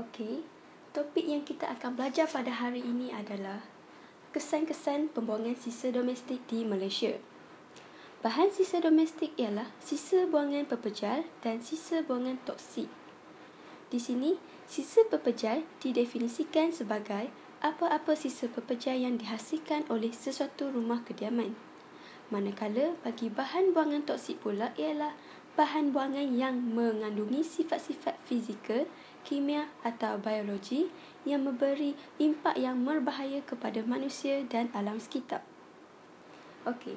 Okey, topik yang kita akan belajar pada hari ini adalah kesan-kesan pembuangan sisa domestik di Malaysia. Bahan sisa domestik ialah sisa buangan pepejal dan sisa buangan toksik. Di sini, sisa pepejal didefinisikan sebagai apa-apa sisa pepejal yang dihasilkan oleh sesuatu rumah kediaman. Manakala bagi bahan buangan toksik pula ialah bahan buangan yang mengandungi sifat-sifat fizikal kimia atau biologi yang memberi impak yang berbahaya kepada manusia dan alam sekitar. Okey.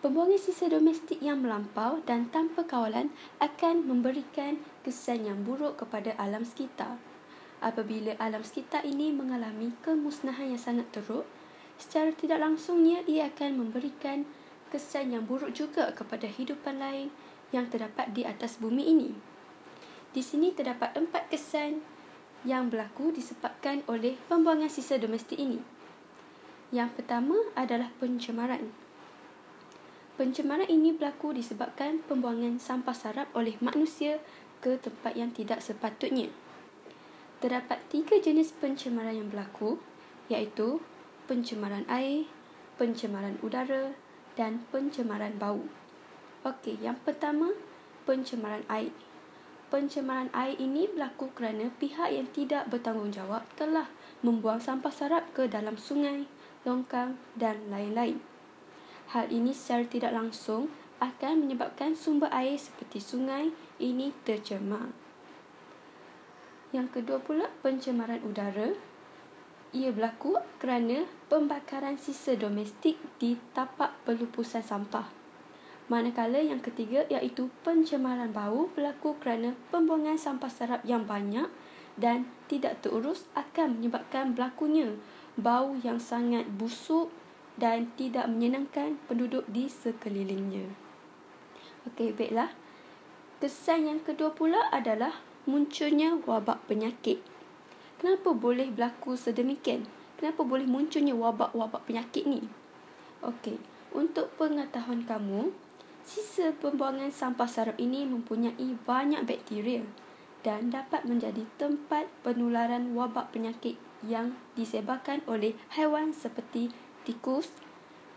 Pembuangan sisa domestik yang melampau dan tanpa kawalan akan memberikan kesan yang buruk kepada alam sekitar. Apabila alam sekitar ini mengalami kemusnahan yang sangat teruk, secara tidak langsungnya ia akan memberikan kesan yang buruk juga kepada hidupan lain yang terdapat di atas bumi ini. Di sini terdapat empat kesan yang berlaku disebabkan oleh pembuangan sisa domestik ini. Yang pertama adalah pencemaran. Pencemaran ini berlaku disebabkan pembuangan sampah sarap oleh manusia ke tempat yang tidak sepatutnya. Terdapat tiga jenis pencemaran yang berlaku iaitu pencemaran air, pencemaran udara dan pencemaran bau. Okey, yang pertama pencemaran air pencemaran air ini berlaku kerana pihak yang tidak bertanggungjawab telah membuang sampah sarap ke dalam sungai, longkang dan lain-lain. Hal ini secara tidak langsung akan menyebabkan sumber air seperti sungai ini tercemar. Yang kedua pula pencemaran udara. Ia berlaku kerana pembakaran sisa domestik di tapak pelupusan sampah. Manakala yang ketiga iaitu pencemaran bau berlaku kerana pembuangan sampah sarap yang banyak dan tidak terurus akan menyebabkan berlakunya bau yang sangat busuk dan tidak menyenangkan penduduk di sekelilingnya. Okey, baiklah. Kesan yang kedua pula adalah munculnya wabak penyakit. Kenapa boleh berlaku sedemikian? Kenapa boleh munculnya wabak-wabak penyakit ni? Okey, untuk pengetahuan kamu, Sisa pembuangan sampah sarap ini mempunyai banyak bakteria dan dapat menjadi tempat penularan wabak penyakit yang disebarkan oleh haiwan seperti tikus,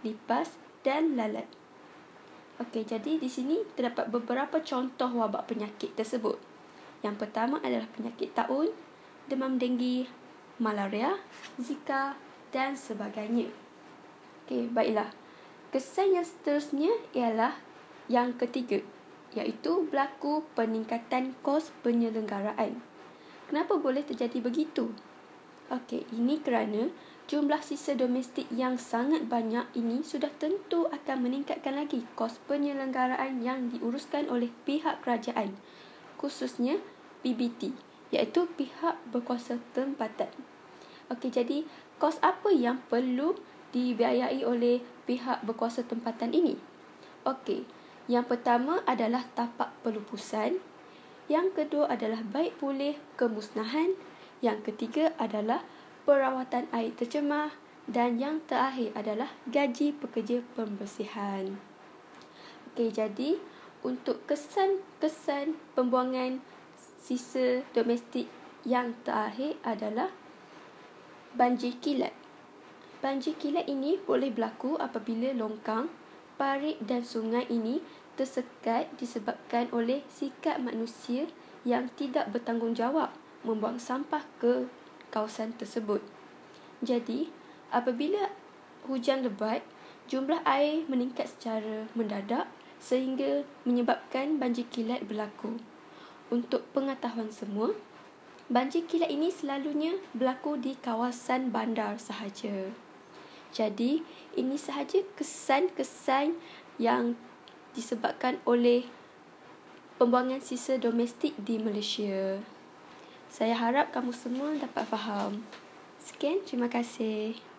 lipas dan lalat. Okey, jadi di sini terdapat beberapa contoh wabak penyakit tersebut. Yang pertama adalah penyakit taun, demam denggi, malaria, zika dan sebagainya. Okey, baiklah. Kesan yang seterusnya ialah yang ketiga, iaitu berlaku peningkatan kos penyelenggaraan. Kenapa boleh terjadi begitu? Okey, ini kerana jumlah sisa domestik yang sangat banyak ini sudah tentu akan meningkatkan lagi kos penyelenggaraan yang diuruskan oleh pihak kerajaan, khususnya PBT, iaitu pihak berkuasa tempatan. Okey, jadi kos apa yang perlu dibiayai oleh pihak berkuasa tempatan ini? Okey, yang pertama adalah tapak pelupusan. Yang kedua adalah baik pulih kemusnahan. Yang ketiga adalah perawatan air tercemar. Dan yang terakhir adalah gaji pekerja pembersihan. Okey, jadi untuk kesan-kesan pembuangan sisa domestik yang terakhir adalah banjir kilat. Banjir kilat ini boleh berlaku apabila longkang parit dan sungai ini tersekat disebabkan oleh sikap manusia yang tidak bertanggungjawab membuang sampah ke kawasan tersebut. Jadi, apabila hujan lebat, jumlah air meningkat secara mendadak sehingga menyebabkan banjir kilat berlaku. Untuk pengetahuan semua, banjir kilat ini selalunya berlaku di kawasan bandar sahaja. Jadi, ini sahaja kesan-kesan yang disebabkan oleh pembuangan sisa domestik di Malaysia. Saya harap kamu semua dapat faham. Sekian, terima kasih.